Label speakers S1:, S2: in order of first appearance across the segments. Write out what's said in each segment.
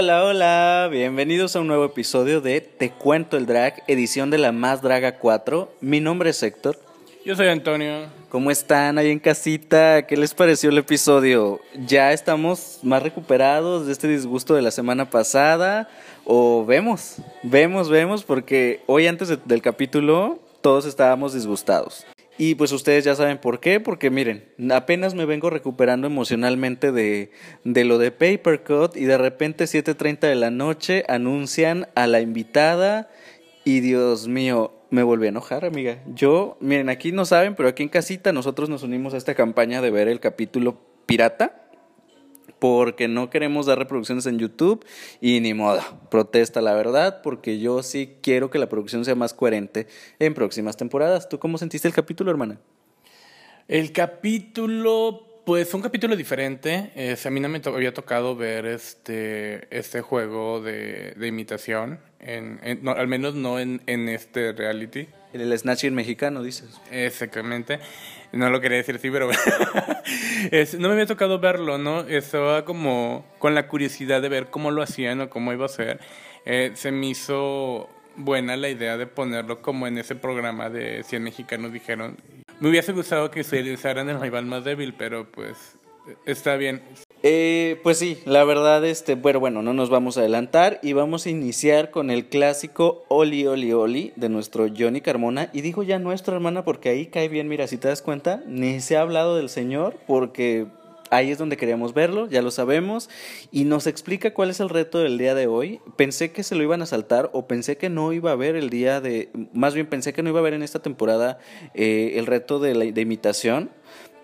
S1: Hola, hola, bienvenidos a un nuevo episodio de Te Cuento el Drag, edición de la Más Draga 4. Mi nombre es Héctor.
S2: Yo soy Antonio.
S1: ¿Cómo están ahí en casita? ¿Qué les pareció el episodio? ¿Ya estamos más recuperados de este disgusto de la semana pasada? ¿O vemos? Vemos, vemos, porque hoy antes de- del capítulo todos estábamos disgustados. Y pues ustedes ya saben por qué, porque miren, apenas me vengo recuperando emocionalmente de, de lo de Paper Cut y de repente 7.30 de la noche anuncian a la invitada y Dios mío, me volví a enojar, amiga. Yo, miren, aquí no saben, pero aquí en casita nosotros nos unimos a esta campaña de ver el capítulo pirata porque no queremos dar reproducciones en YouTube y ni modo, protesta la verdad, porque yo sí quiero que la producción sea más coherente en próximas temporadas. ¿Tú cómo sentiste el capítulo, hermana?
S2: El capítulo, pues un capítulo diferente. A mí no me to- había tocado ver este, este juego de, de imitación, en, en- no, al menos no en, en este reality.
S1: El snatching mexicano, dices.
S2: Exactamente. No lo quería decir así, pero es- no me había tocado verlo, ¿no? Estaba como con la curiosidad de ver cómo lo hacían o cómo iba a ser. Eh, se me hizo buena la idea de ponerlo como en ese programa de 100 mexicanos dijeron. Me hubiese gustado que utilizaran el rival más débil, pero pues está bien.
S1: Eh, pues sí, la verdad, este, bueno, bueno, no nos vamos a adelantar y vamos a iniciar con el clásico Oli Oli Oli de nuestro Johnny Carmona. Y digo ya nuestra hermana porque ahí cae bien, mira, si te das cuenta, ni se ha hablado del señor porque ahí es donde queríamos verlo, ya lo sabemos, y nos explica cuál es el reto del día de hoy. Pensé que se lo iban a saltar o pensé que no iba a haber el día de, más bien pensé que no iba a haber en esta temporada eh, el reto de, la, de imitación.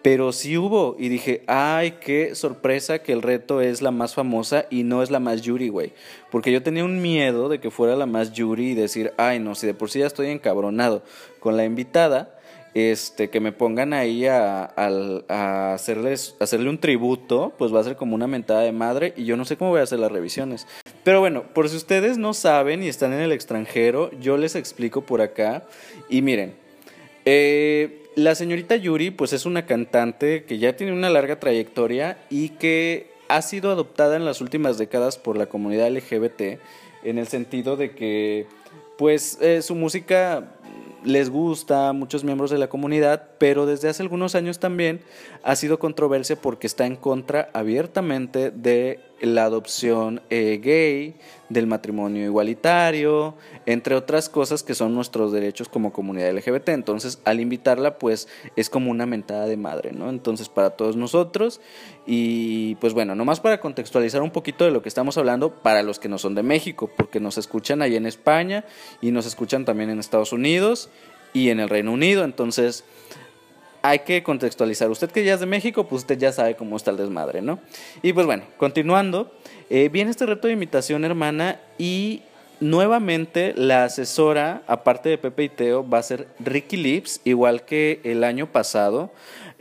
S1: Pero sí hubo, y dije, ay, qué sorpresa que el reto es la más famosa y no es la más Yuri, güey. Porque yo tenía un miedo de que fuera la más Yuri y decir, ay, no, si de por sí ya estoy encabronado con la invitada, este, que me pongan ahí a, a hacerles, hacerle un tributo, pues va a ser como una mentada de madre y yo no sé cómo voy a hacer las revisiones. Pero bueno, por si ustedes no saben y están en el extranjero, yo les explico por acá. Y miren, eh, la señorita Yuri, pues es una cantante que ya tiene una larga trayectoria y que ha sido adoptada en las últimas décadas por la comunidad LGBT, en el sentido de que, pues, eh, su música les gusta a muchos miembros de la comunidad, pero desde hace algunos años también ha sido controversia porque está en contra abiertamente de la adopción eh, gay, del matrimonio igualitario, entre otras cosas que son nuestros derechos como comunidad LGBT. Entonces, al invitarla, pues es como una mentada de madre, ¿no? Entonces, para todos nosotros, y pues bueno, nomás para contextualizar un poquito de lo que estamos hablando para los que no son de México, porque nos escuchan ahí en España y nos escuchan también en Estados Unidos y en el Reino Unido, entonces hay que contextualizar. Usted que ya es de México, pues usted ya sabe cómo está el desmadre, ¿no? Y pues bueno, continuando, eh, viene este reto de imitación, hermana, y nuevamente la asesora, aparte de Pepe y Teo, va a ser Ricky Lips, igual que el año pasado.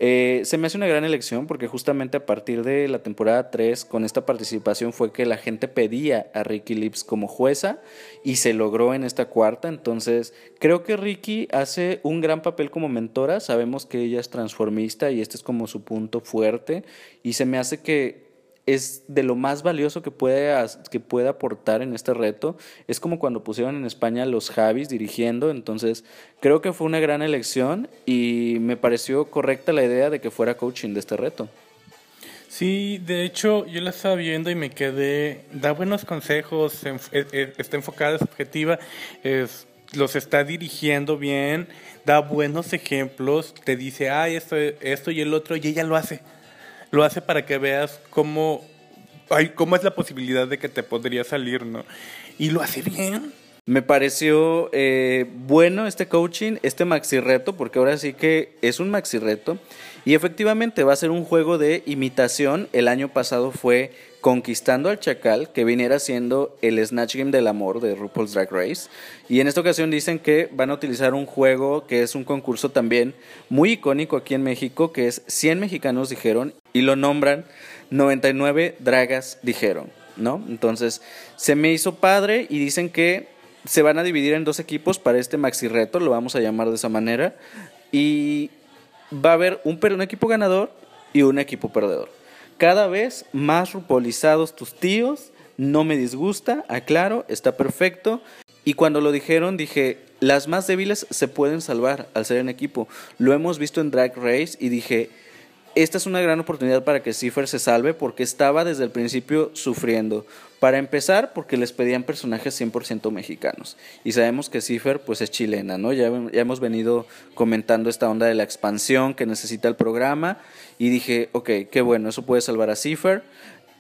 S1: Eh, se me hace una gran elección porque justamente a partir de la temporada 3 con esta participación fue que la gente pedía a Ricky Lips como jueza y se logró en esta cuarta. Entonces creo que Ricky hace un gran papel como mentora. Sabemos que ella es transformista y este es como su punto fuerte y se me hace que es de lo más valioso que puede, que aportar en este reto. Es como cuando pusieron en España los Javis dirigiendo, entonces creo que fue una gran elección y me pareció correcta la idea de que fuera coaching de este reto.
S2: Sí, de hecho, yo la estaba viendo y me quedé. Da buenos consejos, eh, eh, está enfocada, es objetiva, los está dirigiendo bien, da buenos ejemplos, te dice, ay, esto, esto y el otro, y ella lo hace. Lo hace para que veas cómo, ay, cómo es la posibilidad de que te podría salir, ¿no? Y lo hace bien.
S1: Me pareció eh, bueno este coaching, este maxi reto, porque ahora sí que es un maxi reto. Y efectivamente va a ser un juego de imitación. El año pasado fue Conquistando al Chacal, que viniera siendo el Snatch Game del Amor de RuPaul's Drag Race. Y en esta ocasión dicen que van a utilizar un juego que es un concurso también muy icónico aquí en México, que es 100 mexicanos dijeron, y lo nombran 99 dragas dijeron, ¿no? Entonces se me hizo padre y dicen que se van a dividir en dos equipos para este maxi reto, lo vamos a llamar de esa manera. Y va a haber un, un equipo ganador y un equipo perdedor. Cada vez más rupolizados tus tíos, no me disgusta, aclaro, está perfecto. Y cuando lo dijeron dije, las más débiles se pueden salvar al ser en equipo. Lo hemos visto en Drag Race y dije, esta es una gran oportunidad para que Cipher se salve porque estaba desde el principio sufriendo. Para empezar, porque les pedían personajes 100% mexicanos. Y sabemos que Cipher pues es chilena, ¿no? Ya, hemos venido comentando esta onda de la expansión que necesita el programa. Y dije, ok, qué bueno, eso puede salvar a Cipher.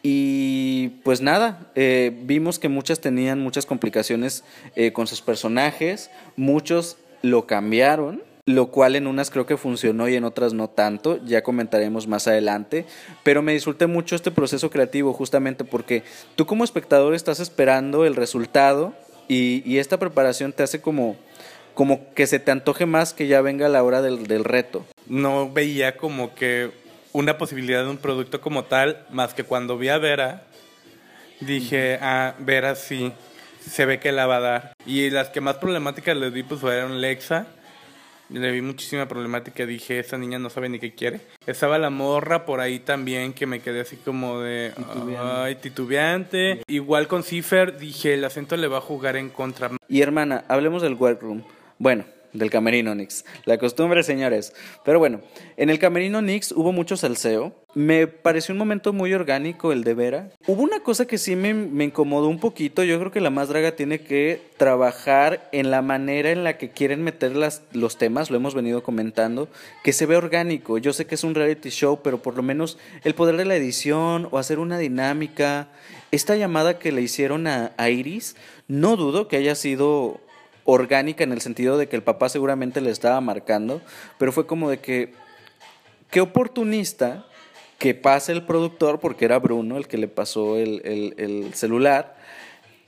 S1: Y pues nada, eh, vimos que muchas tenían muchas complicaciones eh, con sus personajes, muchos lo cambiaron, lo cual en unas creo que funcionó y en otras no tanto, ya comentaremos más adelante, pero me disfruté mucho este proceso creativo justamente porque tú como espectador estás esperando el resultado y, y esta preparación te hace como, como que se te antoje más que ya venga la hora del, del reto.
S2: No veía como que una posibilidad de un producto como tal, más que cuando vi a Vera, dije, ah, Vera sí, se ve que la va a dar. Y las que más problemáticas le di, pues fueron Lexa. Le vi muchísima problemática, dije, esa niña no sabe ni qué quiere. Estaba la morra por ahí también, que me quedé así como de, titubeante. ay, titubeante. Igual con Cipher, dije, el acento le va a jugar en contra.
S1: Y hermana, hablemos del workroom. Bueno, del camerino Nix. La costumbre, señores. Pero bueno, en el camerino Nix hubo mucho salseo. Me pareció un momento muy orgánico el de Vera. Hubo una cosa que sí me, incomodó un poquito. Yo creo que la más draga tiene que trabajar en la manera en la que quieren meter las, los temas. Lo hemos venido comentando. Que se ve orgánico. Yo sé que es un reality show, pero por lo menos el poder de la edición o hacer una dinámica. Esta llamada que le hicieron a, a Iris, no dudo que haya sido orgánica en el sentido de que el papá seguramente le estaba marcando, pero fue como de que, qué oportunista que pase el productor, porque era Bruno el que le pasó el, el, el, celular,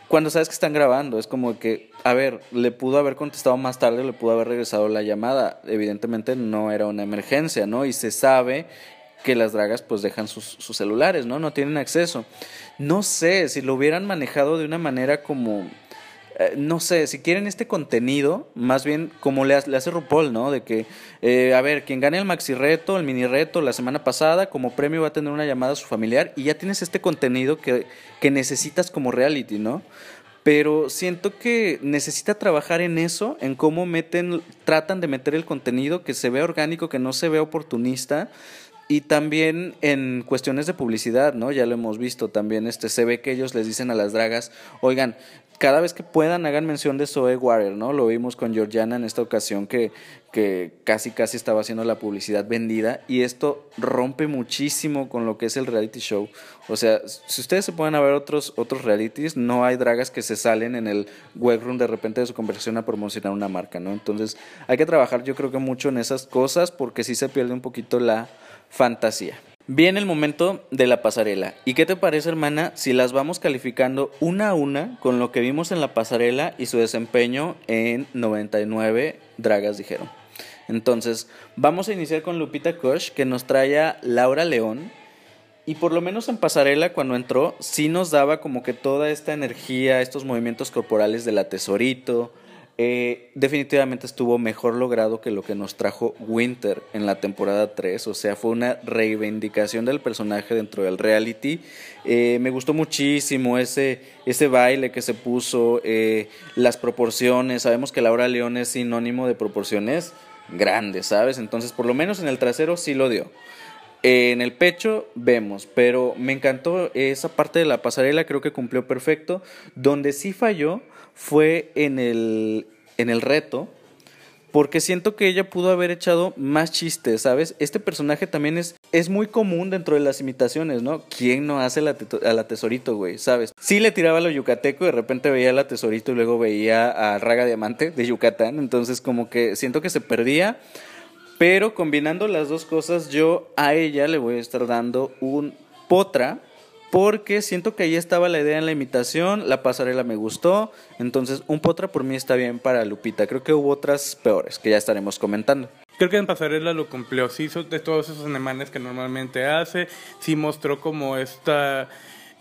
S1: cuando sabes que están grabando, es como que, a ver, le pudo haber contestado más tarde, le pudo haber regresado la llamada, evidentemente no era una emergencia, ¿no? Y se sabe que las dragas pues dejan sus celulares, ¿no? No tienen acceso. No sé, si lo hubieran manejado de una manera como eh, no sé, si quieren este contenido, más bien como le, hace RuPaul, ¿no? De que, eh, a ver, quien gane el maxi reto, el mini reto la semana pasada, como premio va a tener una llamada a su familiar y ya tienes este contenido que, que necesitas como reality, ¿no? Pero siento que necesita trabajar en eso, en cómo meten, tratan de meter el contenido que se vea orgánico, que no se vea oportunista. Y también en cuestiones de publicidad, ¿no? Ya lo hemos visto también, este, se ve que ellos les dicen a las dragas, oigan, cada vez que puedan hagan mención de Zoe Warrior, ¿no? Lo vimos con Georgiana en esta ocasión que, que casi casi estaba haciendo la publicidad vendida y esto rompe muchísimo con lo que es el reality show. O sea, si ustedes se pueden ver otros, otros realities, no hay dragas que se salen en el webroom de repente de su conversación a promocionar una marca, ¿no? Entonces hay que trabajar yo creo que mucho en esas cosas porque sí se pierde un poquito la fantasía. Viene el momento de la pasarela. ¿Y qué te parece, hermana, si las vamos calificando una a una con lo que vimos en la pasarela y su desempeño en 99 Dragas dijeron? Entonces, vamos a iniciar con Lupita Koch, que nos trae a Laura León. Y por lo menos en pasarela, cuando entró, sí nos daba como que toda esta energía, estos movimientos corporales de la tesorito, eh, definitivamente estuvo mejor logrado que lo que nos trajo Winter en la temporada 3. O sea, fue una reivindicación del personaje dentro del reality. Eh, me gustó muchísimo ese, ese baile que se puso, eh, las proporciones. Sabemos que Laura León es sinónimo de proporciones grandes, ¿sabes? Entonces, por lo menos en el trasero sí lo dio. En el pecho vemos, pero me encantó esa parte de la pasarela, creo que cumplió perfecto. Donde sí falló fue en el, en el reto, porque siento que ella pudo haber echado más chistes, ¿sabes? Este personaje también es, es muy común dentro de las imitaciones, ¿no? ¿Quién no hace la a la tesorito, güey? ¿Sabes? Sí le tiraba a lo yucateco, de repente veía a la tesorito y luego veía a Raga Diamante de Yucatán, entonces como que siento que se perdía, pero combinando las dos cosas, yo a ella le voy a estar dando un potra porque siento que ahí estaba la idea en la imitación, la pasarela me gustó, entonces un potra por mí está bien para Lupita. Creo que hubo otras peores que ya estaremos comentando.
S2: Creo que en pasarela lo cumplió, sí hizo de todos esos alemanes que normalmente hace, sí mostró como esta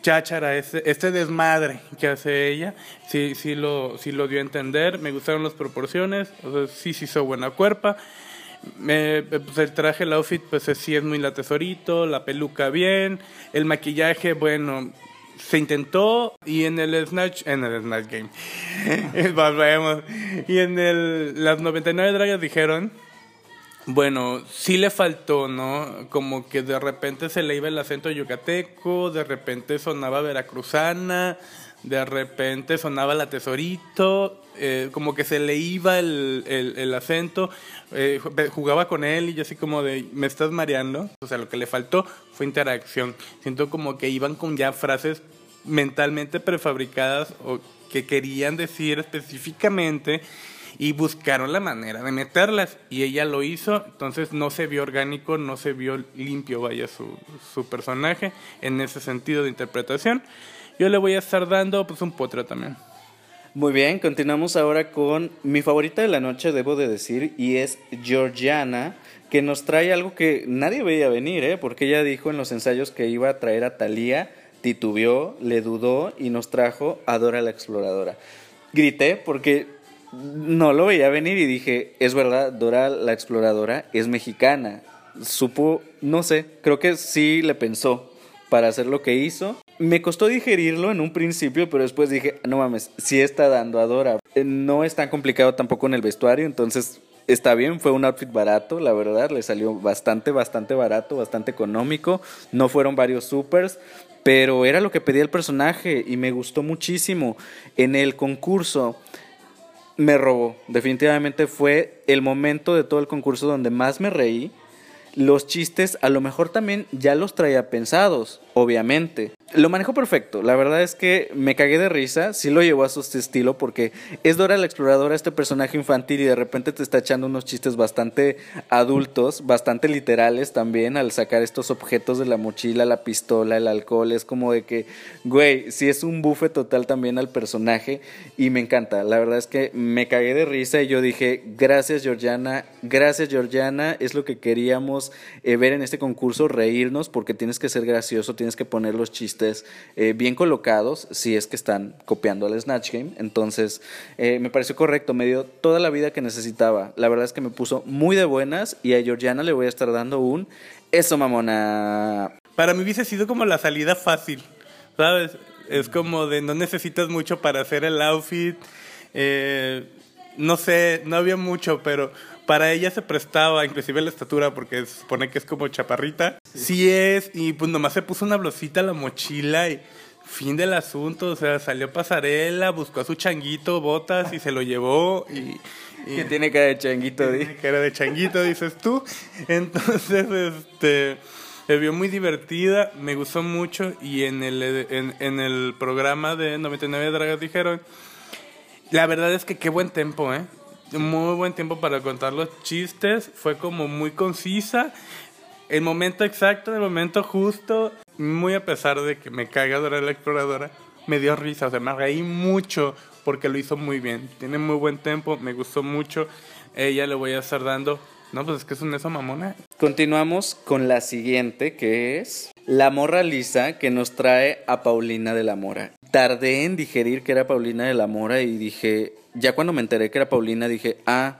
S2: cháchara, este, este desmadre que hace ella, sí, sí, lo, sí lo dio a entender, me gustaron las proporciones, o sea, sí se hizo buena cuerpa. Me, pues el traje, el outfit, pues sí es muy la tesorito, la peluca bien, el maquillaje, bueno, se intentó y en el Snatch, en el Snatch Game, y en el, las 99 dragas dijeron, bueno, sí le faltó, ¿no? Como que de repente se le iba el acento yucateco, de repente sonaba veracruzana, de repente sonaba la tesorito, eh, como que se le iba el, el, acento, eh, jugaba con él y yo así como de, me estás mareando. O sea, lo que le faltó fue interacción. Siento como que iban con ya frases mentalmente prefabricadas o que querían decir específicamente y buscaron la manera de meterlas y ella lo hizo, entonces no se vio orgánico, no se vio limpio, vaya, su, su personaje en ese sentido de interpretación. Yo le voy a estar dando pues un potra también.
S1: Muy bien, continuamos ahora con mi favorita de la noche, debo de decir, y es Georgiana, que nos trae algo que nadie veía venir, ¿eh? porque ella dijo en los ensayos que iba a traer a Thalía, titubeó, le dudó y nos trajo a Dora la Exploradora. Grité porque no lo veía venir y dije, es verdad, Dora la Exploradora es mexicana. Supo, no sé, creo que sí le pensó para hacer lo que hizo me costó digerirlo en un principio, pero después dije, no mames, sí está dando a Dora. Eh, no es tan complicado tampoco en el vestuario, entonces está bien, fue un outfit barato, la verdad, le salió bastante, bastante barato, bastante económico. No fueron varios supers, pero era lo que pedía el personaje y me gustó muchísimo. En el concurso me robó, definitivamente fue el momento de todo el concurso donde más me reí. Los chistes a lo mejor también ya los traía pensados, obviamente, lo manejó perfecto. La verdad es que me cagué de risa. Sí lo llevó a su estilo porque es Dora la exploradora, este personaje infantil, y de repente te está echando unos chistes bastante adultos, bastante literales también al sacar estos objetos de la mochila, la pistola, el alcohol. Es como de que, güey, sí es un bufe total también al personaje y me encanta. La verdad es que me cagué de risa y yo dije, gracias Georgiana, gracias Georgiana, es lo que queríamos eh, ver en este concurso, reírnos porque tienes que ser gracioso, tienes que poner los chistes eh, bien colocados si es que están copiando al Snatch Game. Entonces, eh, me pareció correcto, me dio toda la vida que necesitaba. La verdad es que me puso muy de buenas y a Georgiana le voy a estar dando un eso, mamona.
S2: Para mí hubiese sido como la salida fácil, ¿sabes? Es como de no necesitas mucho para hacer el outfit. Eh, no sé, no había mucho, pero para ella se prestaba, inclusive la estatura, porque se supone que es como chaparrita. Sí. es, y pues nomás se puso una blusita a la mochila y fin del asunto, o sea, salió pasarela, buscó a su changuito, botas y se lo llevó y...
S1: que tiene cara de changuito,
S2: tiene cara de changuito, dices tú. Entonces, este se vio muy divertida, me gustó mucho y en el, en, en el programa de 99 Dragas dijeron, la verdad es que qué buen tempo, ¿eh? Muy buen tiempo para contar los chistes, fue como muy concisa, el momento exacto, el momento justo, muy a pesar de que me caiga Dora la Exploradora, me dio risa, o sea, me reí mucho porque lo hizo muy bien, tiene muy buen tiempo, me gustó mucho, ella le voy a estar dando, no, pues es que es un eso mamona.
S1: Continuamos con la siguiente que es La Morra Lisa que nos trae a Paulina de la Mora. Tardé en digerir que era Paulina de la Mora y dije, ya cuando me enteré que era Paulina, dije, ah,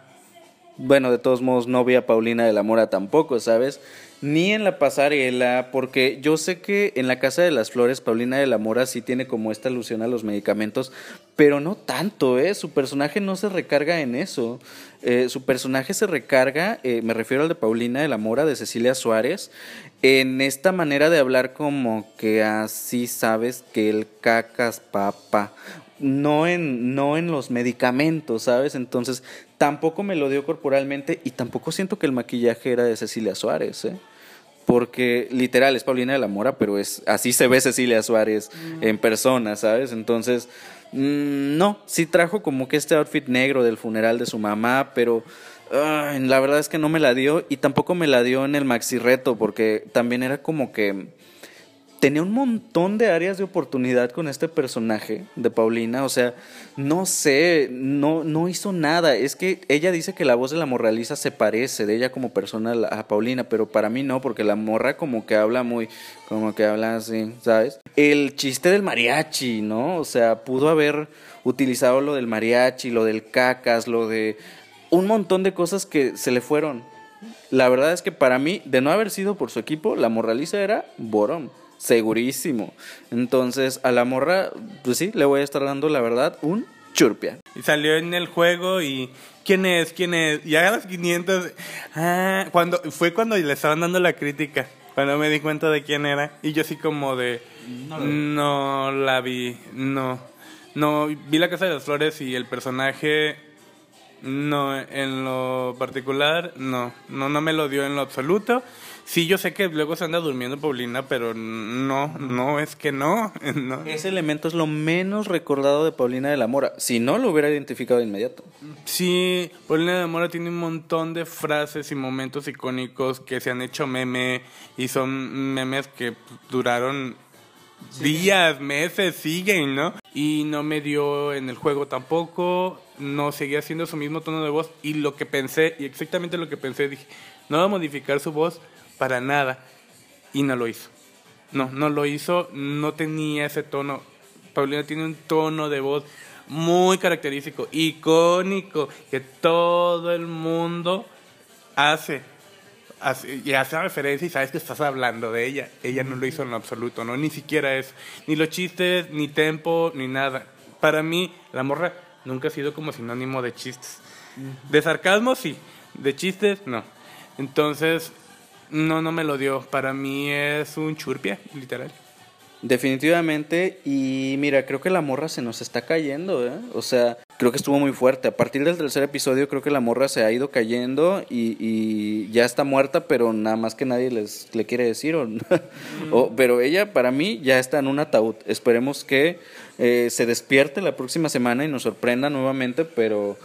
S1: bueno, de todos modos no vi a Paulina de la Mora tampoco, ¿sabes? Ni en la pasarela, porque yo sé que en la Casa de las Flores Paulina de la Mora sí tiene como esta alusión a los medicamentos, pero no tanto, ¿eh? Su personaje no se recarga en eso. Eh, su personaje se recarga, eh, me refiero al de Paulina de la Mora, de Cecilia Suárez, en esta manera de hablar como que así sabes que el cacas papa no en, no en los medicamentos, ¿sabes? Entonces, tampoco me lo dio corporalmente y tampoco siento que el maquillaje era de Cecilia Suárez, ¿eh? Porque literal es Paulina de la Mora, pero es así se ve Cecilia Suárez mm. en persona, ¿sabes? Entonces, mm, no, sí trajo como que este outfit negro del funeral de su mamá, pero la verdad es que no me la dio y tampoco me la dio en el maxi reto, porque también era como que tenía un montón de áreas de oportunidad con este personaje de Paulina. O sea, no sé, no, no hizo nada. Es que ella dice que la voz de la morraliza se parece de ella como persona a Paulina, pero para mí no, porque la morra como que habla muy, como que habla así, ¿sabes? El chiste del mariachi, ¿no? O sea, pudo haber utilizado lo del mariachi, lo del cacas, lo de un montón de cosas que se le fueron. La verdad es que para mí, de no haber sido por su equipo, la morraliza era Borón segurísimo. Entonces, a la morra, pues sí, le voy a estar dando, la verdad, un churpia.
S2: Y salió en el juego y ¿quién es? ¿Quién es? Y a las 500 ah, cuando fue cuando le estaban dando la crítica, cuando me di cuenta de quién era y yo así como de no, la vi, no. No, vi la Casa de las Flores y el personaje no en lo particular no, no no me lo dio en lo absoluto. Sí, yo sé que luego se anda durmiendo Paulina, pero no, no, es que no,
S1: Ese elemento es lo menos recordado de Paulina de la Mora. Si no, lo hubiera identificado de inmediato.
S2: Sí, Paulina de la Mora tiene un montón de frases y momentos icónicos que se han hecho meme y son memes que duraron días, meses, siguen, ¿no? Y no me dio en el juego tampoco, no seguía haciendo su mismo tono de voz y lo que pensé, y exactamente lo que pensé, dije, no va a modificar su voz para nada. Y no lo hizo. No, no lo hizo, no tenía ese tono. Paulina tiene un tono de voz muy característico, icónico, que todo el mundo hace. y hace referencia y sabes que estás hablando de ella. Ella no lo hizo en lo absoluto, ¿no? Ni siquiera eso. Ni los chistes, ni tempo, ni nada. Para mí, la morra nunca ha sido como sinónimo de chistes. De sarcasmo, sí. De chistes, no. Entonces, no, no me lo dio. Para mí es un churpia, literal.
S1: Definitivamente, y mira, creo que la morra se nos está cayendo, ¿eh? O sea, creo que estuvo muy fuerte. A partir del tercer episodio creo que la morra se ha ido cayendo y, ya está muerta, pero nada más que nadie les, le quiere decir. Pero ella, para mí, ya está en un ataúd. Esperemos que eh, se despierte la próxima semana y nos sorprenda nuevamente, pero...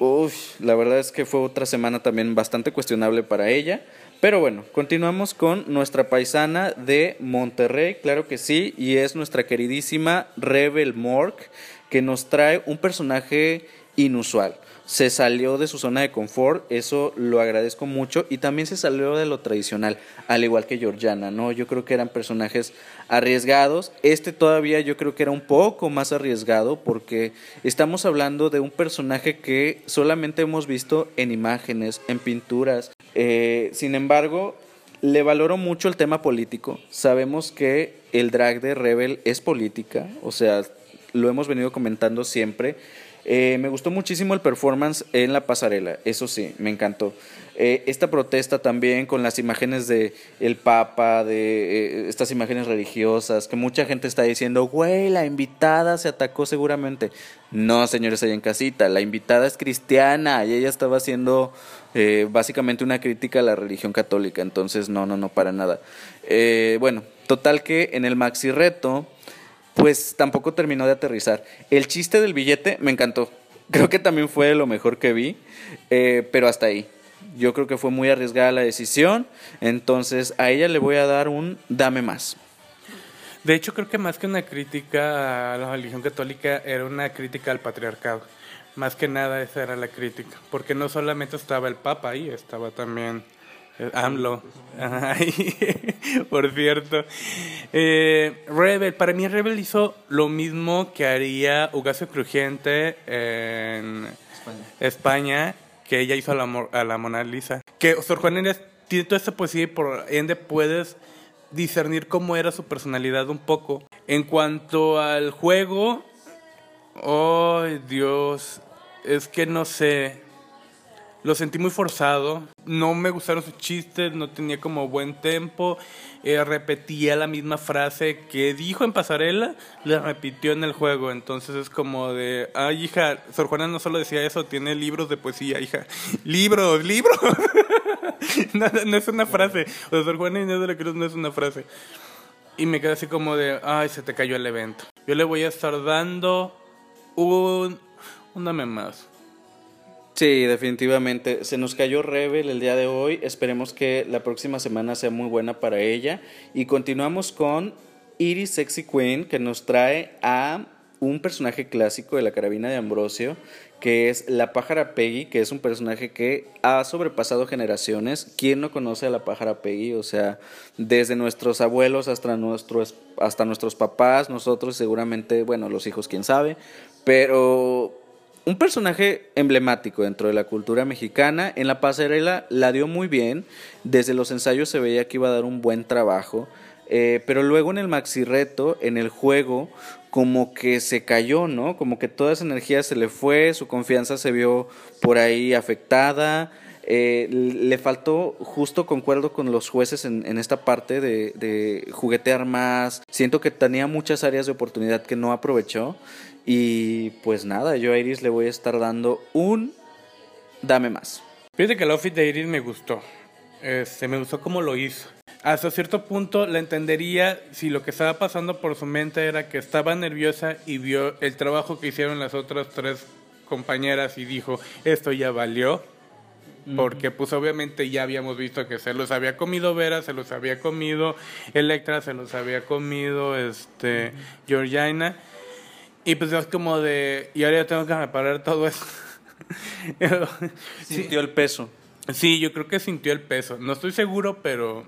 S1: Uy, la verdad es que fue otra semana también bastante cuestionable para ella. Pero bueno, continuamos con nuestra paisana de Monterrey, claro que sí, y es nuestra queridísima Rebel Mork, que nos trae un personaje inusual se salió de su zona de confort, eso lo agradezco mucho y también se salió de lo tradicional, al igual que Georgiana, ¿no? Yo creo que eran personajes arriesgados, este todavía yo creo que era un poco más arriesgado porque estamos hablando de un personaje que solamente hemos visto en imágenes, en pinturas, eh, sin embargo, le valoro mucho el tema político, sabemos que el drag de Rebel es política, o sea, lo hemos venido comentando siempre, eh, me gustó muchísimo el performance en la pasarela, eso sí, me encantó. Eh, esta protesta también con las imágenes de el Papa, de eh, estas imágenes religiosas, que mucha gente está diciendo, güey, la invitada se atacó seguramente. No, señores, allá en casita, la invitada es cristiana y ella estaba haciendo básicamente una crítica a la religión católica, entonces no, no, no, para nada. bueno, total que en el maxi reto pues tampoco terminó de aterrizar. El chiste del billete me encantó. Creo que también fue lo mejor que vi, eh, pero hasta ahí. Yo creo que fue muy arriesgada la decisión, entonces a ella le voy a dar un dame más.
S2: De hecho, creo que más que una crítica a la religión católica, era una crítica al patriarcado. Más que nada esa era la crítica, porque no solamente estaba el Papa ahí, estaba también AMLO. por cierto. Eh, Rebel, para mí Rebel hizo lo mismo que haría Ugacio Crujiente en España. Que ella hizo a la, a la Mona Lisa. Que Sor Juan Inés tiene toda esta poesía y por ende puedes discernir cómo era su personalidad un poco. En cuanto al juego, ¡ay Dios! Es que no sé. Lo sentí muy forzado, no me gustaron sus chistes, no tenía como buen tempo, eh, repetía la misma frase que dijo en pasarela, la repitió en el juego, entonces es como de, ay hija, Sor Juana no solo decía eso, tiene libros de poesía, hija, libros, libros, no, es una frase, o Sor Juana Inés de la Cruz no es una frase. Y me quedé así como de, ay, se te cayó el evento. Yo le voy a estar dando un, un dame más.
S1: Sí, definitivamente. Se nos cayó Rebel el día de hoy. Esperemos que la próxima semana sea muy buena para ella. Y continuamos con Iris Sexy Queen, que nos trae a un personaje clásico de la carabina de Ambrosio, que es la pájara Peggy, que es un personaje que ha sobrepasado generaciones. ¿Quién no conoce a la pájara Peggy? O sea, desde nuestros abuelos hasta nuestros, hasta nuestros papás, nosotros seguramente, bueno, los hijos, quién sabe, pero un personaje emblemático dentro de la cultura mexicana. En la pasarela la dio muy bien. Desde los ensayos se veía que iba a dar un buen trabajo. Eh, pero luego en el maxi reto, en el juego, como que se cayó, ¿no? Como que toda esa energía se le fue, su confianza se vio por ahí afectada. Eh, le faltó, justo concuerdo con los jueces en, esta parte de, de, juguetear más. Siento que tenía muchas áreas de oportunidad que no aprovechó. Y pues nada, yo a Iris le voy a estar dando un dame más.
S2: Fíjate que el outfit de Iris me gustó. Este, me gustó cómo lo hizo. Hasta cierto punto la entendería si lo que estaba pasando por su mente era que estaba nerviosa y vio el trabajo que hicieron las otras tres compañeras y dijo, esto ya valió porque pues obviamente ya habíamos visto que se los había comido Vera, se los había comido Electra, se los había comido este Georgina y pues es como de y ahora ya tengo que reparar todo eso.
S1: sintió el peso.
S2: Sí, yo creo que sintió el peso. No estoy seguro, pero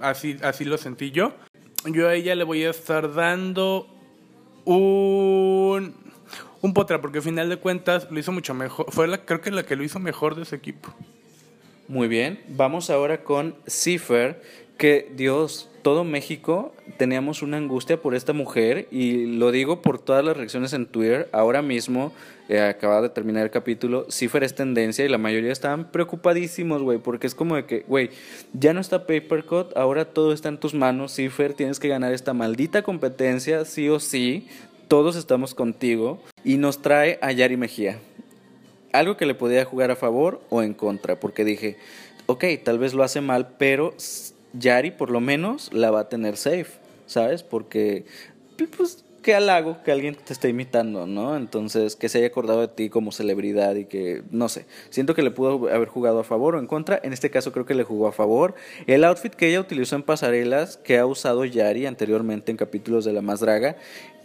S2: así así lo sentí yo. Yo a ella le voy a estar dando un un potra, porque al final de cuentas lo hizo mucho mejor. Fue la, creo que la que lo hizo mejor de ese equipo.
S1: Muy bien, vamos ahora con Cipher, que Dios, todo México teníamos una angustia por esta mujer y lo digo por todas las reacciones en Twitter. Ahora mismo, eh, de terminar el capítulo, Cipher es tendencia y la mayoría estaban preocupadísimos, güey, porque es como de que, güey, ya no está Papercut, ahora todo está en tus manos, Cipher, tienes que ganar esta maldita competencia, sí o sí, todos estamos contigo y nos trae a Yari Mejía. Algo que le podía jugar a favor o en contra, porque dije, ok, tal vez lo hace mal, pero Yari por lo menos la va a tener safe, ¿sabes? Porque, pues, qué halago que alguien te esté imitando, ¿no? Entonces, que se haya acordado de ti como celebridad y que, no sé, siento que le pudo haber jugado a favor o en contra. En este caso creo que le jugó a favor. El outfit que ella utilizó en pasarelas, que ha usado Yari anteriormente en capítulos de La Más Draga,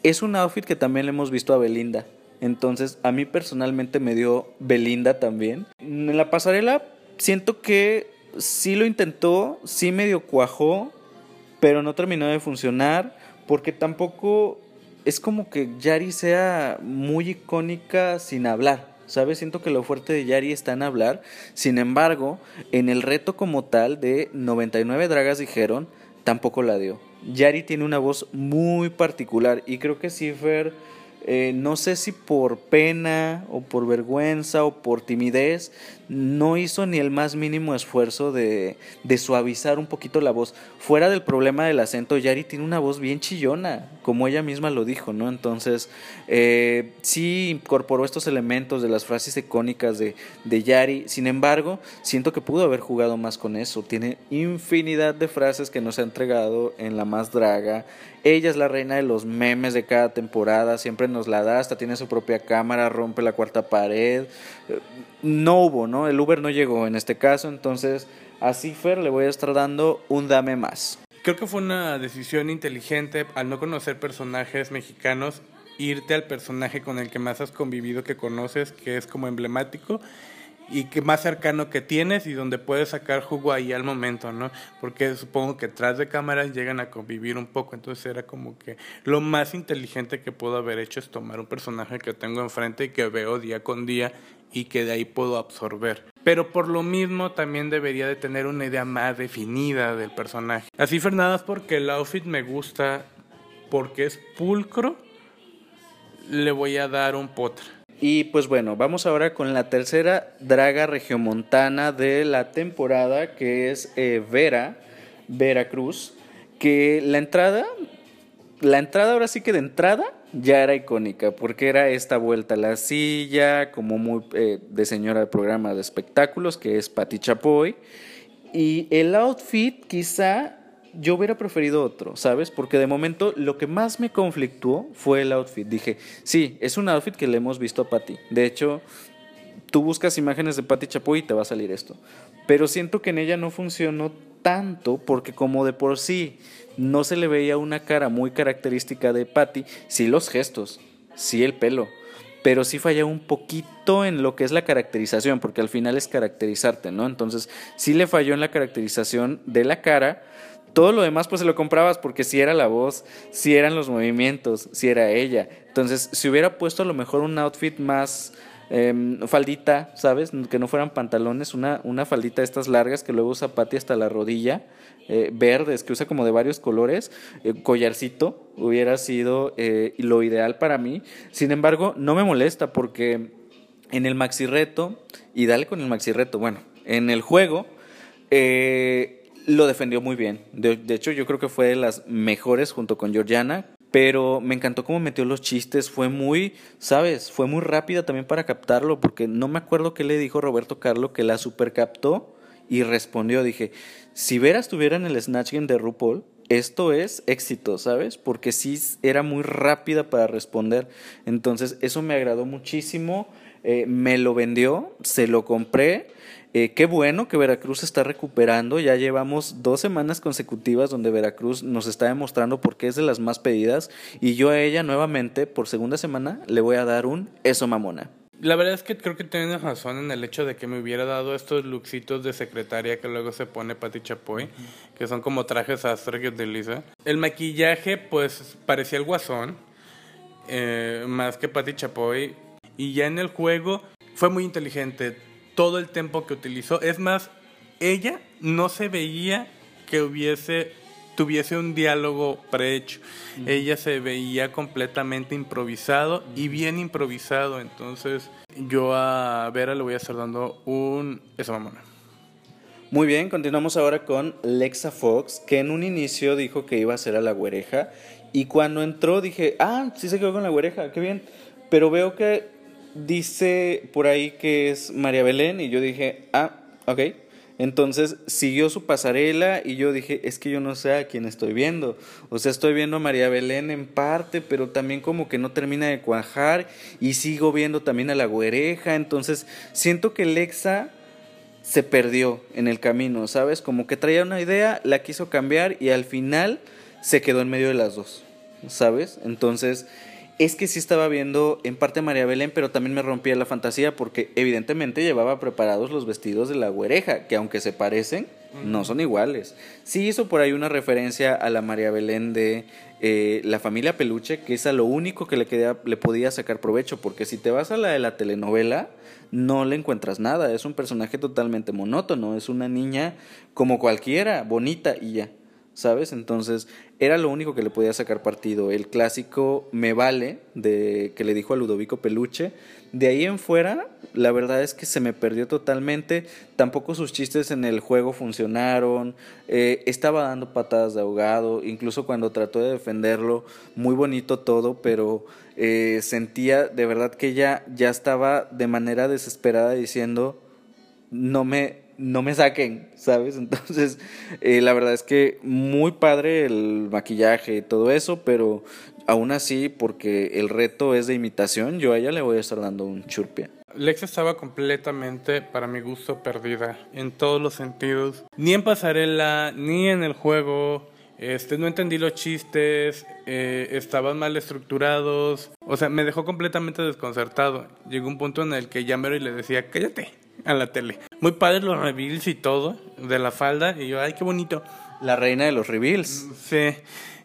S1: es un outfit que también le hemos visto a Belinda. Entonces, a mí personalmente me dio Belinda también. En la pasarela siento que sí lo intentó, sí medio cuajó, pero no terminó de funcionar porque tampoco es como que Yari sea muy icónica sin hablar. ¿Sabes? Siento que lo fuerte de Yari está en hablar. Sin embargo, en el reto como tal de 99 dragas dijeron, tampoco la dio. Yari tiene una voz muy particular y creo que Cipher eh, no sé si por pena o por vergüenza o por timidez, no hizo ni el más mínimo esfuerzo de, de, suavizar un poquito la voz. Fuera del problema del acento, Yari tiene una voz bien chillona, como ella misma lo dijo, ¿no? Entonces, eh, sí incorporó estos elementos de las frases icónicas de, de Yari, sin embargo, siento que pudo haber jugado más con eso. Tiene infinidad de frases que nos ha entregado en La Más Draga. Ella es la reina de los memes de cada temporada, siempre nos la da, hasta tiene su propia cámara, rompe la cuarta pared. No hubo, ¿no? El Uber no llegó en este caso, entonces a Cifer le voy a estar dando un dame más.
S2: Creo que fue una decisión inteligente al no conocer personajes mexicanos, irte al personaje con el que más has convivido, que conoces, que es como emblemático y que más cercano que tienes y donde puedes sacar jugo ahí al momento, ¿no? Porque supongo que tras de cámaras llegan a convivir un poco, entonces era como que lo más inteligente que puedo haber hecho es tomar un personaje que tengo enfrente y que veo día con día y que de ahí puedo absorber. Pero por lo mismo también debería de tener una idea más definida del personaje. Así Fernadas porque el outfit me gusta porque es pulcro, le voy a dar un potra.
S1: Y pues bueno, vamos ahora con la tercera draga regiomontana de la temporada, que es eh, Vera, Vera Cruz, que la entrada, la entrada ahora sí que de entrada ya era icónica, porque era esta vuelta a la silla, como muy eh, de señora de programa de espectáculos, que es Patti Chapoy. Y el outfit quizá yo hubiera preferido otro, ¿sabes? Porque de momento lo que más me conflictuó fue el outfit. Dije, sí, es un outfit que le hemos visto a Patty. De hecho, tú buscas imágenes de Patty Chapoy y te va a salir esto. Pero siento que en ella no funcionó tanto porque como de por sí no se le veía una cara muy característica de Patty, sí los gestos, sí el pelo, pero sí falla un poquito en lo que es la caracterización, porque al final es caracterizarte, ¿no? Entonces, sí le falló en la caracterización de la cara, todo lo demás pues se lo comprabas porque si era la voz, si eran los movimientos, si era ella. Entonces, si hubiera puesto a lo mejor un outfit más em, faldita, ¿sabes? Que no fueran pantalones, una, una faldita de estas largas que luego usa Patty hasta la rodilla, eh, verdes, que usa como de varios colores, eh, collarcito, hubiera sido eh, lo ideal para mí. Sin embargo, no me molesta porque en el maxi reto, y dale con el maxi reto, bueno, en el juego lo defendió muy bien. De, hecho, yo creo que fue de las mejores junto con Georgiana pero me encantó cómo metió los chistes, fue muy, ¿sabes? Fue muy rápida también para captarlo, porque no me acuerdo qué le dijo Roberto Carlo, que la super captó y respondió, dije, si Vera estuviera en el Snatch Game de RuPaul, esto es éxito, ¿sabes? Porque sí era muy rápida para responder, entonces eso me agradó muchísimo, eh, me lo vendió, se lo compré, eh, qué bueno que Veracruz está recuperando. Ya llevamos dos semanas consecutivas donde Veracruz nos está demostrando por qué es de las más pedidas. Y yo a ella nuevamente, por segunda semana, le voy a dar un eso mamona.
S2: La verdad es que creo que tienes razón en el hecho de que me hubiera dado estos looksitos de secretaria que luego se pone Pati Chapoy, que son como trajes astre que utiliza. El maquillaje, pues, parecía el guasón, eh, más que Pati Chapoy. Y ya en el juego fue muy inteligente todo el tiempo que utilizó. Es más, ella no se veía que hubiese tuviese un diálogo prehecho. Ella se veía completamente improvisado y bien improvisado. Entonces, yo a Vera le voy a estar dando un esa mamona.
S1: Muy bien, continuamos ahora con Lexa Fox, que en un inicio dijo que iba a ser a la güereja. Y cuando entró dije, ah, sí se quedó con la güereja, qué bien. Pero veo que dice por ahí que es María Belén y yo dije, ah, ok. Entonces siguió su pasarela y yo dije, es que yo no sé a quién estoy viendo. O sea, estoy viendo a María Belén en parte, pero también como que no termina de cuajar y sigo viendo también a la güereja. Entonces siento que Lexa se perdió en el camino, ¿sabes? Como que traía una idea, la quiso cambiar y al final se quedó en medio de las dos, ¿sabes? Entonces es que sí estaba viendo en parte María Belén, pero también me rompía la fantasía porque evidentemente llevaba preparados los vestidos de la güereja, que aunque se parecen, no son iguales. Sí hizo por ahí una referencia a la María Belén de eh, la familia Peluche, que es a lo único que le, queda, le podía sacar provecho, porque si te vas a la de la telenovela, no le encuentras nada, es un personaje totalmente monótono, es una niña como cualquiera, bonita y ya. ¿Sabes? Entonces era lo único que le podía sacar partido. El clásico me vale de que le dijo a Ludovico Peluche. De ahí en fuera, la verdad es que se me perdió totalmente. Tampoco sus chistes en el juego funcionaron. Eh, estaba dando patadas de ahogado. Incluso cuando trató de defenderlo, muy bonito todo, pero eh, sentía de verdad que ella ya estaba de manera desesperada diciendo, no me, no me saquen, ¿sabes? Entonces, eh, la verdad es que muy padre el maquillaje y todo eso, pero aún así, porque el reto es de imitación, yo a ella le voy a estar dando un churpia.
S2: Lex estaba completamente, para mi gusto, perdida en todos los sentidos. Ni en pasarela, ni en el juego. Este, no entendí los chistes, eh, estaban mal estructurados. O sea, me dejó completamente desconcertado. Llegó un punto en el que ya y le decía, cállate, a la tele. Muy padres los reveals y todo de la falda. Y yo, ay, qué bonito.
S1: La reina de los reveals.
S2: Sí.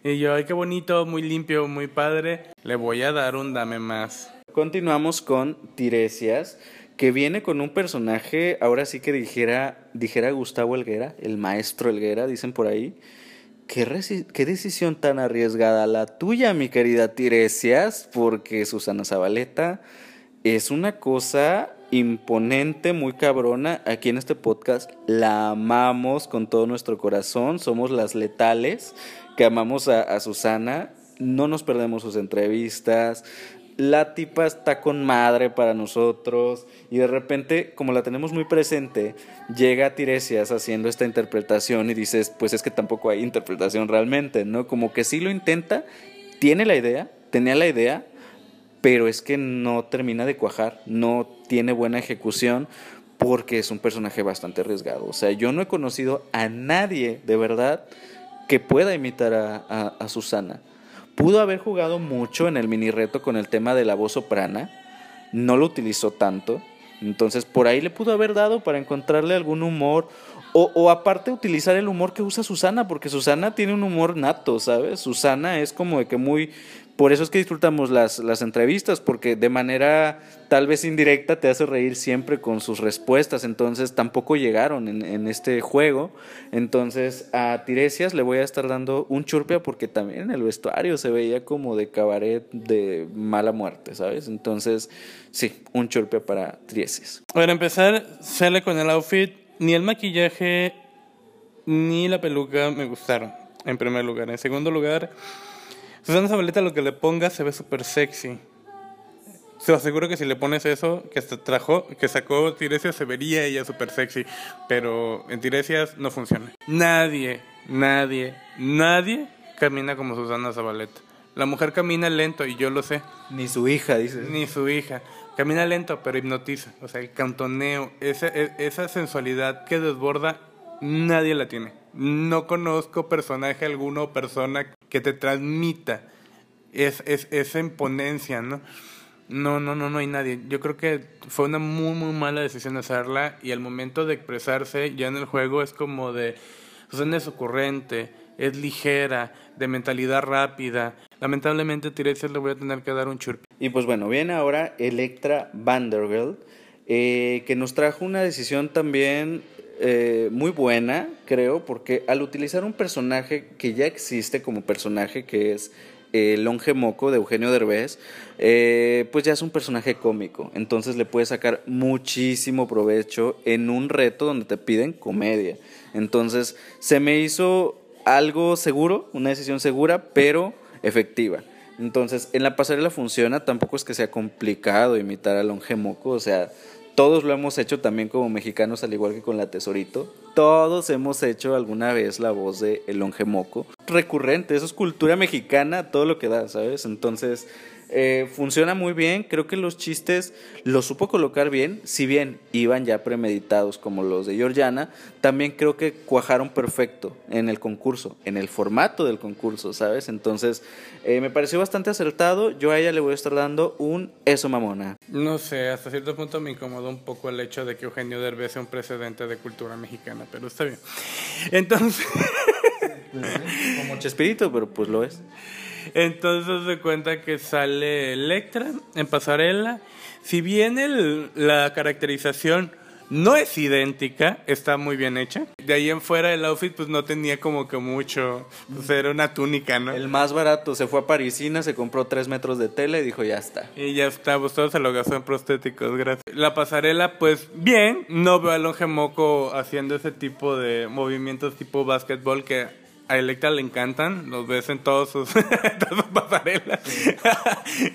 S2: Y yo, ay, qué bonito, muy limpio, muy padre. Le voy a dar un dame más.
S1: Continuamos con Tiresias, que viene con un personaje, ahora sí que dijera, dijera Gustavo Elguera, el maestro Elguera, dicen por ahí. ¿Qué, qué decisión tan arriesgada la tuya, mi querida Tiresias, porque Susana Zabaleta es una cosa imponente, muy cabrona. Aquí en este podcast la amamos con todo nuestro corazón. Somos las letales que amamos a, Susana. No nos perdemos sus entrevistas. La tipa está con madre para nosotros y de repente, como la tenemos muy presente, llega Tiresias haciendo esta interpretación y dices, pues es que tampoco hay interpretación realmente, ¿no? Como que sí lo intenta, tiene la idea, tenía la idea, pero es que no termina de cuajar, no tiene buena ejecución porque es un personaje bastante arriesgado. O sea, yo no he conocido a nadie de verdad que pueda imitar a, Susana. Pudo haber jugado mucho en el mini reto con el tema de la voz soprana, no lo utilizó tanto, entonces por ahí le pudo haber dado para encontrarle algún humor O, o, aparte utilizar el humor que usa Susana, porque Susana tiene un humor nato, ¿sabes? Susana es como de que muy, por eso es que disfrutamos las, las entrevistas, porque de manera tal vez indirecta te hace reír siempre con sus respuestas. Entonces tampoco llegaron en, en este juego. Entonces a Tiresias le voy a estar dando un churpia porque también en el vestuario se veía como de cabaret de mala muerte, ¿sabes? Entonces, sí, un churpia para Tiresias.
S2: Para empezar, sale con el outfit. Ni el maquillaje ni la peluca me gustaron, en primer lugar. En segundo lugar Susana Zabaleta lo que le ponga se ve súper sexy. Se aseguro que si le pones eso que trajo, que sacó Tiresias, se vería ella súper sexy. Pero en Tiresias no funciona. Nadie, nadie, nadie camina como Susana Zabaleta. La mujer camina lento y yo lo sé.
S1: Ni su hija, dice.
S2: Ni su hija. Camina lento, pero hipnotiza. O sea, el cantoneo, esa, e, esa sensualidad que desborda, nadie la tiene. No conozco personaje alguno o persona que te transmita es, es, esa imponencia, ¿no? No, no, no, no hay nadie. Yo creo que fue una muy, muy mala decisión hacerla y al momento de expresarse ya en el juego es como de, Susana es ocurrente, es ligera, de mentalidad rápida. Lamentablemente Tiresias le voy a tener que dar un churpi.
S1: Y pues bueno, viene ahora Electra Vanderbilt, eh, que nos trajo una decisión también eh, muy buena, creo, porque al utilizar un personaje que ya existe como personaje, que es el Longe Moco de Eugenio Derbez, eh, pues ya es un personaje cómico. Entonces le puedes sacar muchísimo provecho en un reto donde te piden comedia. Entonces se me hizo algo seguro, una decisión segura, pero efectiva. Entonces, en la pasarela funciona, tampoco es que sea complicado imitar al Longe Moco, o sea, todos lo hemos hecho también como mexicanos, al igual que con la Tesorito. Todos hemos hecho alguna vez la voz de El Moco. Recurrente, eso es cultura mexicana, todo lo que da, ¿sabes? Entonces, eh, funciona muy bien, creo que los chistes los supo colocar bien, si bien iban ya premeditados como los de Georgiana, también creo que cuajaron perfecto en el concurso, en el formato del concurso, ¿sabes? Entonces, eh, me pareció bastante acertado, yo a ella le voy a estar dando un eso mamona.
S2: No sé, hasta cierto punto me incomodó un poco el hecho de que Eugenio Derbez sea un precedente de cultura mexicana, pero está bien. Entonces...
S1: como Chespirito, pero pues lo es.
S2: Entonces se cuenta que sale Electra en pasarela. Si bien el, la caracterización no es idéntica, está muy bien hecha. De ahí en fuera el outfit pues no tenía como que mucho, pues era una túnica, ¿no?
S1: El más barato, se fue a Parisina, se compró tres metros de tela y dijo ya está.
S2: Y ya está, pues todo se lo gastó en prostéticos, gracias. La pasarela pues bien, no veo a Longe Moco haciendo ese tipo de movimientos tipo básquetbol que a Electra le encantan, los ves en todos sus, pasarelas.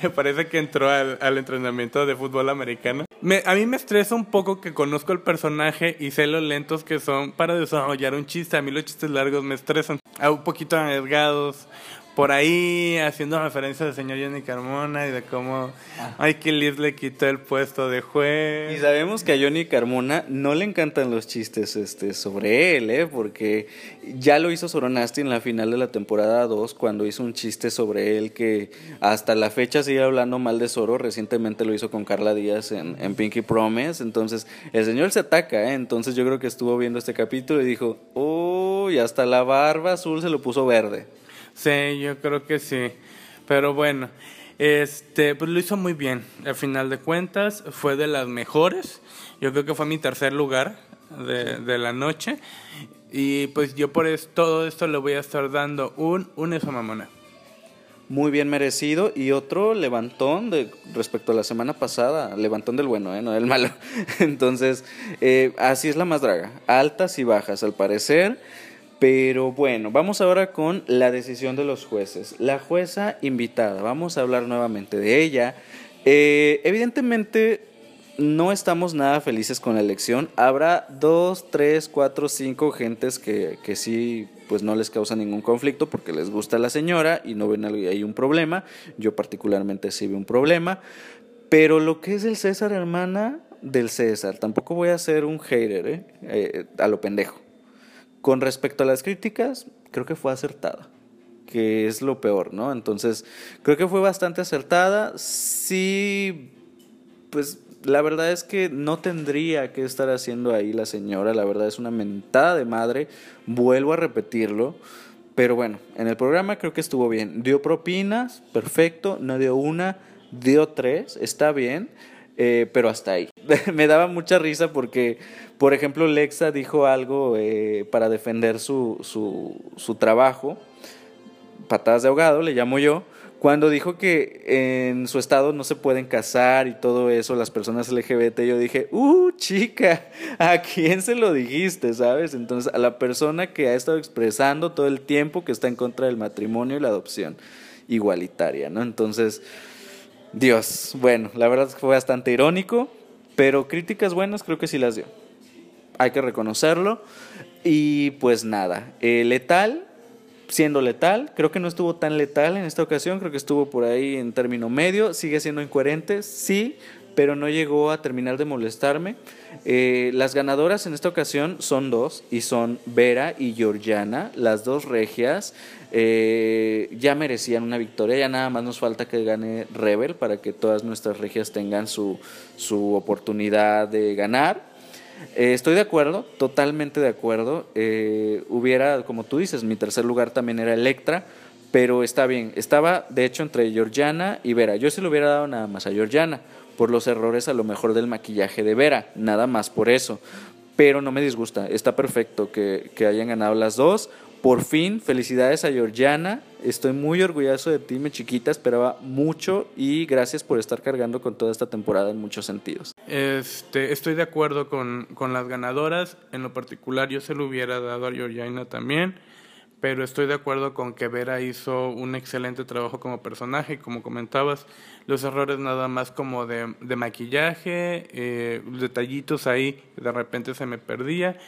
S2: me parece que entró al, entrenamiento de fútbol americano. a mí me estresa un poco que conozco el personaje y sé lo lentos que son para desarrollar un chiste. A mí los chistes largos me estresan. un poquito arriesgados, por ahí haciendo referencia al señor Johnny Carmona y de cómo Michael Leeds le quitó el puesto de juez.
S1: Y sabemos que a Johnny Carmona no le encantan los chistes este, sobre él, ¿eh? porque ya lo hizo Soronasti en la final de la temporada 2 cuando hizo un chiste sobre él que hasta la fecha sigue hablando mal de Soro. Recientemente lo hizo con Carla Díaz en, en Pinky Promise. Entonces el señor se ataca, ¿eh? entonces yo creo que estuvo viendo este capítulo y dijo, uy, hasta la barba azul se lo puso verde.
S2: Sí, yo creo que sí. Pero bueno, este, pues lo hizo muy bien. Al final de cuentas, fue de las mejores. Yo creo que fue mi tercer lugar de, de la noche. Y pues yo por todo esto le voy a estar dando un, un eso mamona.
S1: Muy bien merecido. Y otro levantón de, respecto a la semana pasada. Levantón del bueno, ¿eh? no del malo. Entonces, eh, así es la más draga. Altas y bajas, al parecer. Pero bueno, vamos ahora con la decisión de los jueces. La jueza invitada, vamos a hablar nuevamente de ella. Eh, evidentemente no estamos nada felices con la elección. Habrá dos, tres, cuatro, cinco gentes que, que sí pues no les causa ningún conflicto porque les gusta la señora y no ven ahí un problema. Yo particularmente sí veo un problema. Pero lo que es el César, hermana, del César, tampoco voy a ser un hater, ¿eh? Eh, a lo pendejo. Con respecto a las críticas, creo que fue acertada, que es lo peor, ¿no? Entonces, creo que fue bastante acertada. Sí, pues la verdad es que no tendría que estar haciendo ahí la señora, la verdad es una mentada de madre, vuelvo a repetirlo. Pero bueno, en el programa creo que estuvo bien. Dio propinas, perfecto, no dio una, dio tres, está bien. Eh, pero hasta ahí. Me daba mucha risa porque, por ejemplo, Lexa dijo algo eh, para defender su, su, su trabajo, patadas de ahogado, le llamo yo, cuando dijo que en su estado no se pueden casar y todo eso, las personas LGBT, yo dije, uh, chica, ¿a quién se lo dijiste, sabes? Entonces, a la persona que ha estado expresando todo el tiempo que está en contra del matrimonio y la adopción igualitaria, ¿no? Entonces, Dios, bueno, la verdad es que fue bastante irónico, pero críticas buenas creo que sí las dio. Hay que reconocerlo. Y pues nada, eh, letal, siendo letal, creo que no estuvo tan letal en esta ocasión, creo que estuvo por ahí en término medio, sigue siendo incoherente, sí, pero no llegó a terminar de molestarme. Eh, las ganadoras en esta ocasión son dos y son Vera y Georgiana, las dos regias. Eh, ya merecían una victoria, ya nada más nos falta que gane Rebel para que todas nuestras regias tengan su, su oportunidad de ganar. Eh, estoy de acuerdo, totalmente de acuerdo. hubiera, como tú dices, mi tercer lugar también era Electra, pero está bien. Estaba, de hecho, entre Georgiana y Vera. Yo se lo hubiera dado nada más a Georgiana por los errores a lo mejor del maquillaje de Vera, nada más por eso. Pero no me disgusta, está perfecto que, hayan ganado las dos. Por fin, felicidades a Georgiana. Estoy muy orgulloso de ti, mi chiquita. Esperaba mucho y gracias por estar cargando con toda esta temporada en muchos sentidos.
S2: Este, estoy de acuerdo con, con las ganadoras. En lo particular, yo se lo hubiera dado a Georgiana también pero estoy de acuerdo con que Vera hizo un excelente trabajo como personaje, como comentabas, los errores nada más como de, maquillaje, eh, detallitos ahí, de repente se me perdía,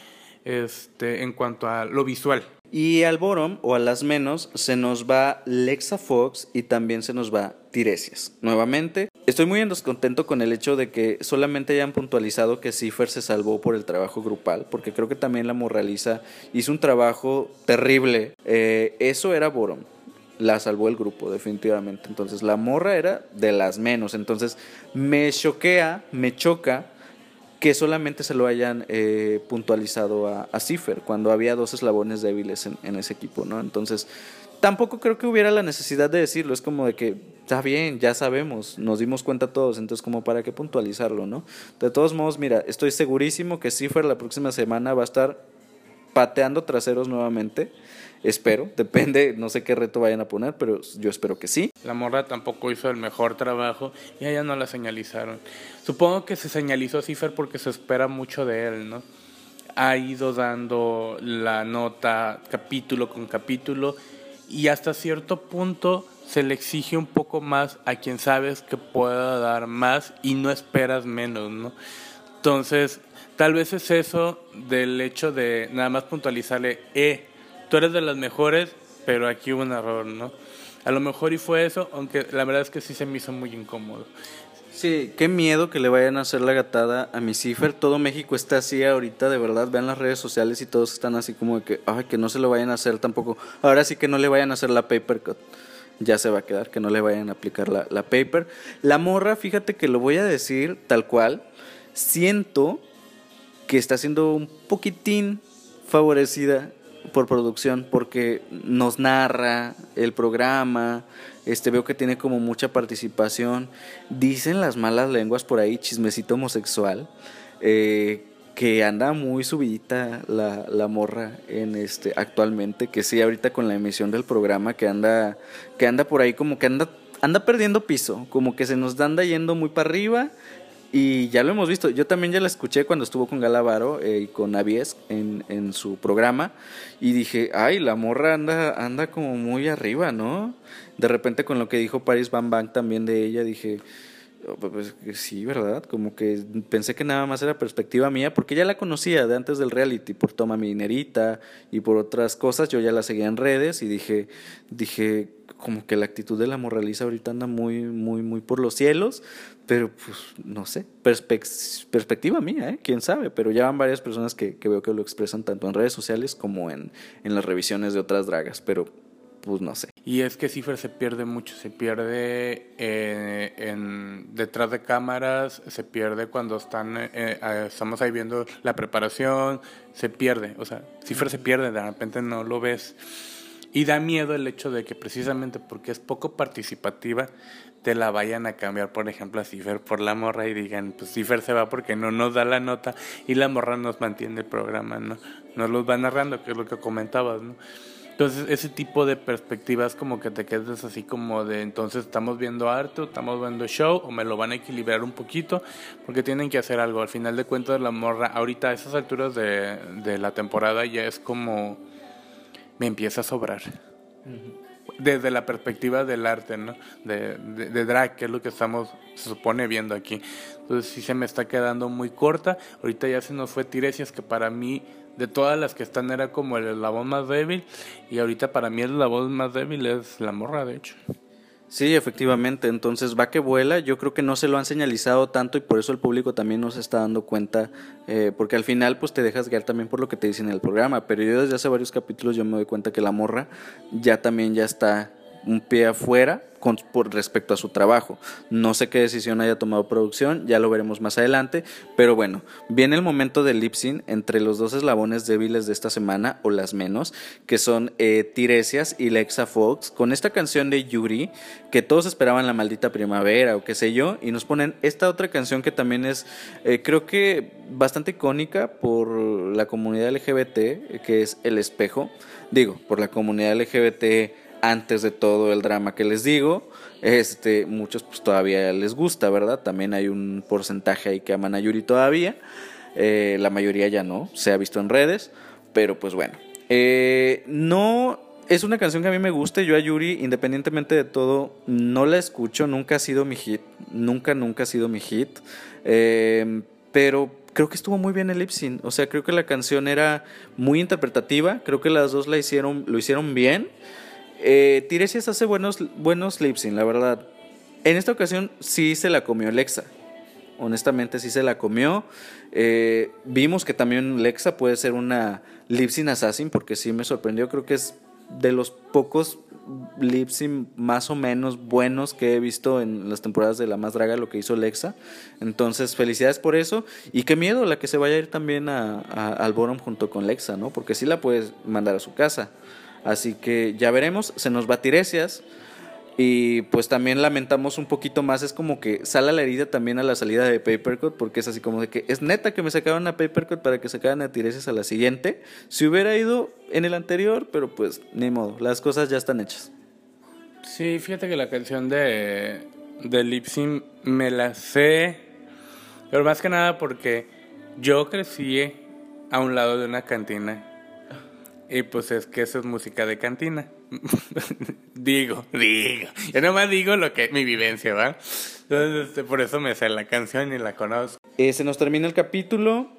S2: este, en cuanto a lo visual.
S1: Y al Borom, o a las menos, se nos va Lexa Fox y también se nos va Tiresias. Nuevamente, estoy muy en descontento con el hecho de que solamente hayan puntualizado que Cipher se salvó por el trabajo grupal, porque creo que también la Moraliza hizo un trabajo terrible. Eh, eso era Borom la salvó el grupo, definitivamente. Entonces, la morra era de las menos. Entonces, me choquea, me choca que solamente se lo hayan eh, puntualizado a, a Cipher cuando había dos eslabones débiles en, ese equipo, ¿no? Entonces, tampoco creo que hubiera la necesidad de decirlo, es como de que está bien, ya sabemos, nos dimos cuenta todos, entonces como para qué puntualizarlo, ¿no? De todos modos, mira, estoy segurísimo que Cipher la próxima semana va a estar pateando traseros nuevamente Espero, depende, no sé qué reto vayan a poner, pero yo espero que sí.
S2: La morra tampoco hizo el mejor trabajo y a ella no la señalizaron. Supongo que se señalizó a Cipher porque se espera mucho de él, ¿no? Ha ido dando la nota capítulo con capítulo y hasta cierto punto se le exige un poco más a quien sabes que pueda dar más y no esperas menos, ¿no? Entonces, tal vez es eso del hecho de nada más puntualizarle, eh, tú eres de las mejores, pero aquí hubo un error, ¿no? A lo mejor y fue eso, aunque la verdad es que sí se me hizo muy incómodo.
S1: Sí, qué miedo que le vayan a hacer la gatada a mi cifer. Todo México está así ahorita, de verdad. Vean las redes sociales y todos están así como de que, ay, que no se lo vayan a hacer tampoco. Ahora sí que no le vayan a hacer la paper cut. Ya se va a quedar, que no le vayan a aplicar la, la paper. La morra, fíjate que lo voy a decir tal cual. Siento que está siendo un poquitín favorecida por producción porque nos narra el programa, este veo que tiene como mucha participación. Dicen las malas lenguas por ahí, chismecito homosexual, eh, que anda muy subidita la, la, morra en este actualmente, que sí ahorita con la emisión del programa que anda que anda por ahí como que anda anda perdiendo piso, como que se nos anda yendo muy para arriba y ya lo hemos visto. Yo también ya la escuché cuando estuvo con Galavaro eh, y con Avies en, en, su programa. Y dije, ay, la morra anda, anda como muy arriba, ¿no? De repente con lo que dijo Paris Van Bang también de ella, dije, oh, pues, pues sí, ¿verdad? Como que pensé que nada más era perspectiva mía, porque ya la conocía de antes del reality, por Toma Mi Dinerita y por otras cosas. Yo ya la seguía en redes y dije, dije, como que la actitud de la moraliza ahorita anda muy, muy, muy por los cielos, pero pues no sé, perspectiva mía, ¿eh? quién sabe, pero ya van varias personas que, veo que lo expresan tanto en redes sociales como en, en las revisiones de otras dragas, pero pues no sé.
S2: Y es que Cipher se pierde mucho, se pierde eh, en, detrás de cámaras, se pierde cuando están, eh, eh, estamos ahí viendo la preparación, se pierde, o sea, Cipher se pierde, de repente no lo ves. Y da miedo el hecho de que precisamente porque es poco participativa, te la vayan a cambiar, por ejemplo, a Cipher por la morra y digan, pues Cipher se va porque no nos da la nota y la morra nos mantiene el programa, ¿no? Nos los va narrando, que es lo que comentabas, ¿no? Entonces, ese tipo de perspectivas como que te quedas así como de, entonces estamos viendo arte, estamos viendo show, o me lo van a equilibrar un poquito, porque tienen que hacer algo. Al final de cuentas, la morra, ahorita a esas alturas de, de la temporada ya es como, me empieza a sobrar. Desde la perspectiva del arte, ¿no? De, de, de, drag, que es lo que estamos, se supone, viendo aquí. Entonces sí se me está quedando muy corta. Ahorita ya se nos fue Tiresias, que para mí de todas las que están era como el eslabón más débil y ahorita para mí el eslabón más débil es la morra, de hecho.
S1: Sí, efectivamente. Entonces, va que vuela. Yo creo que no se lo han señalizado tanto y por eso el público también no se está dando cuenta. Eh, porque al final, pues te dejas guiar también por lo que te dicen en el programa. Pero yo desde hace varios capítulos yo me doy cuenta que la morra ya también ya está un pie afuera con, respecto a su trabajo. No sé qué decisión haya tomado producción, ya lo veremos más adelante, pero bueno, viene el momento del lip sync entre los dos eslabones débiles de esta semana, o las menos, que son eh, Tiresias y Lexa Fox, con esta canción de Yuri, que todos esperaban la maldita primavera o qué sé yo, y nos ponen esta otra canción que también es, eh, creo que bastante icónica por la comunidad LGBT, que es El Espejo, digo, por la comunidad LGBT antes de todo el drama que les digo. Este, muchos pues todavía les gusta, ¿verdad? También hay un porcentaje ahí que aman a Yuri todavía. Eh, la mayoría ya no, se ha visto en redes. Pero pues bueno. Eh, no es una canción que a mí me gusta. Yo a Yuri, independientemente de todo, no la escucho. Nunca ha sido mi hit. Nunca, nunca ha sido mi hit. Eh, pero creo que estuvo muy bien el lip sync. O sea, creo que la canción era muy interpretativa. Creo que las dos la hicieron, lo hicieron bien. Eh, Tiresias hace buenos, buenos lip la verdad. En esta ocasión sí se la comió Lexa. Honestamente sí se la comió. Eh, vimos que también Lexa puede ser una lip assassin porque sí me sorprendió. Creo que es de los pocos lip más o menos buenos que he visto en las temporadas de La Más Draga, lo que hizo Lexa. Entonces, felicidades por eso. Y qué miedo la que se vaya a ir también a, a, al Borom junto con Lexa, ¿no? Porque sí la puedes mandar a su casa. Así que ya veremos, se nos va Tiresias. Y pues también lamentamos un poquito más, es como que sale la herida también a la salida de Papercut, porque es así como de que es neta que me sacaron a Papercut para que sacaran a Tiresias a la siguiente. Si hubiera ido en el anterior, pero pues ni modo, las cosas ya están hechas.
S2: Sí, fíjate que la canción de, de me la sé, pero más que nada porque yo crecí a un lado de una cantina y pues es que eso es música de cantina. digo, digo. Yo nomás digo lo que mi vivencia, ¿va? Entonces, este, por eso me sé la canción y la conozco.
S1: Eh, se nos termina el capítulo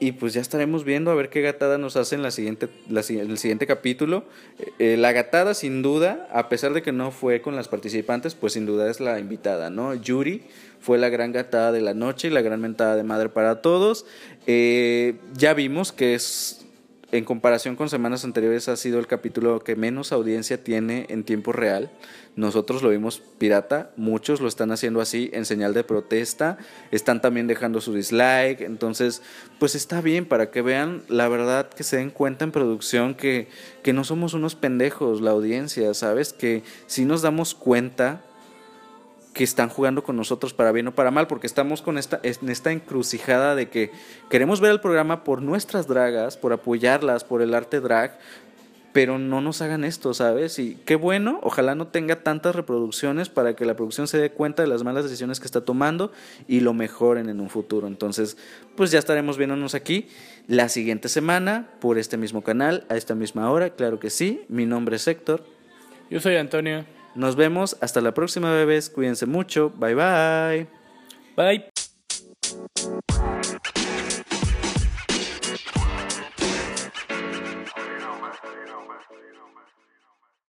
S1: y pues ya estaremos viendo a ver qué gatada nos hace en la siguiente, la, el siguiente capítulo. Eh, la gatada, sin duda, a pesar de que no fue con las participantes, pues sin duda es la invitada, ¿no? Yuri fue la gran gatada de la noche y la gran mentada de madre para todos. Eh, ya vimos que es en comparación con semanas anteriores ha sido el capítulo que menos audiencia tiene en tiempo real. Nosotros lo vimos pirata, muchos lo están haciendo así en señal de protesta, están también dejando su dislike, entonces pues está bien para que vean la verdad, que se den cuenta en producción que, que no somos unos pendejos la audiencia, ¿sabes? Que si nos damos cuenta que están jugando con nosotros para bien o para mal, porque estamos con esta, en esta encrucijada de que queremos ver el programa por nuestras dragas, por apoyarlas, por el arte drag, pero no nos hagan esto, ¿sabes? Y qué bueno, ojalá no tenga tantas reproducciones para que la producción se dé cuenta de las malas decisiones que está tomando y lo mejoren en un futuro. Entonces, pues ya estaremos viéndonos aquí la siguiente semana por este mismo canal, a esta misma hora, claro que sí. Mi nombre es Héctor.
S2: Yo soy Antonio.
S1: Nos vemos hasta la próxima, bebés. Cuídense mucho. Bye bye.
S2: Bye.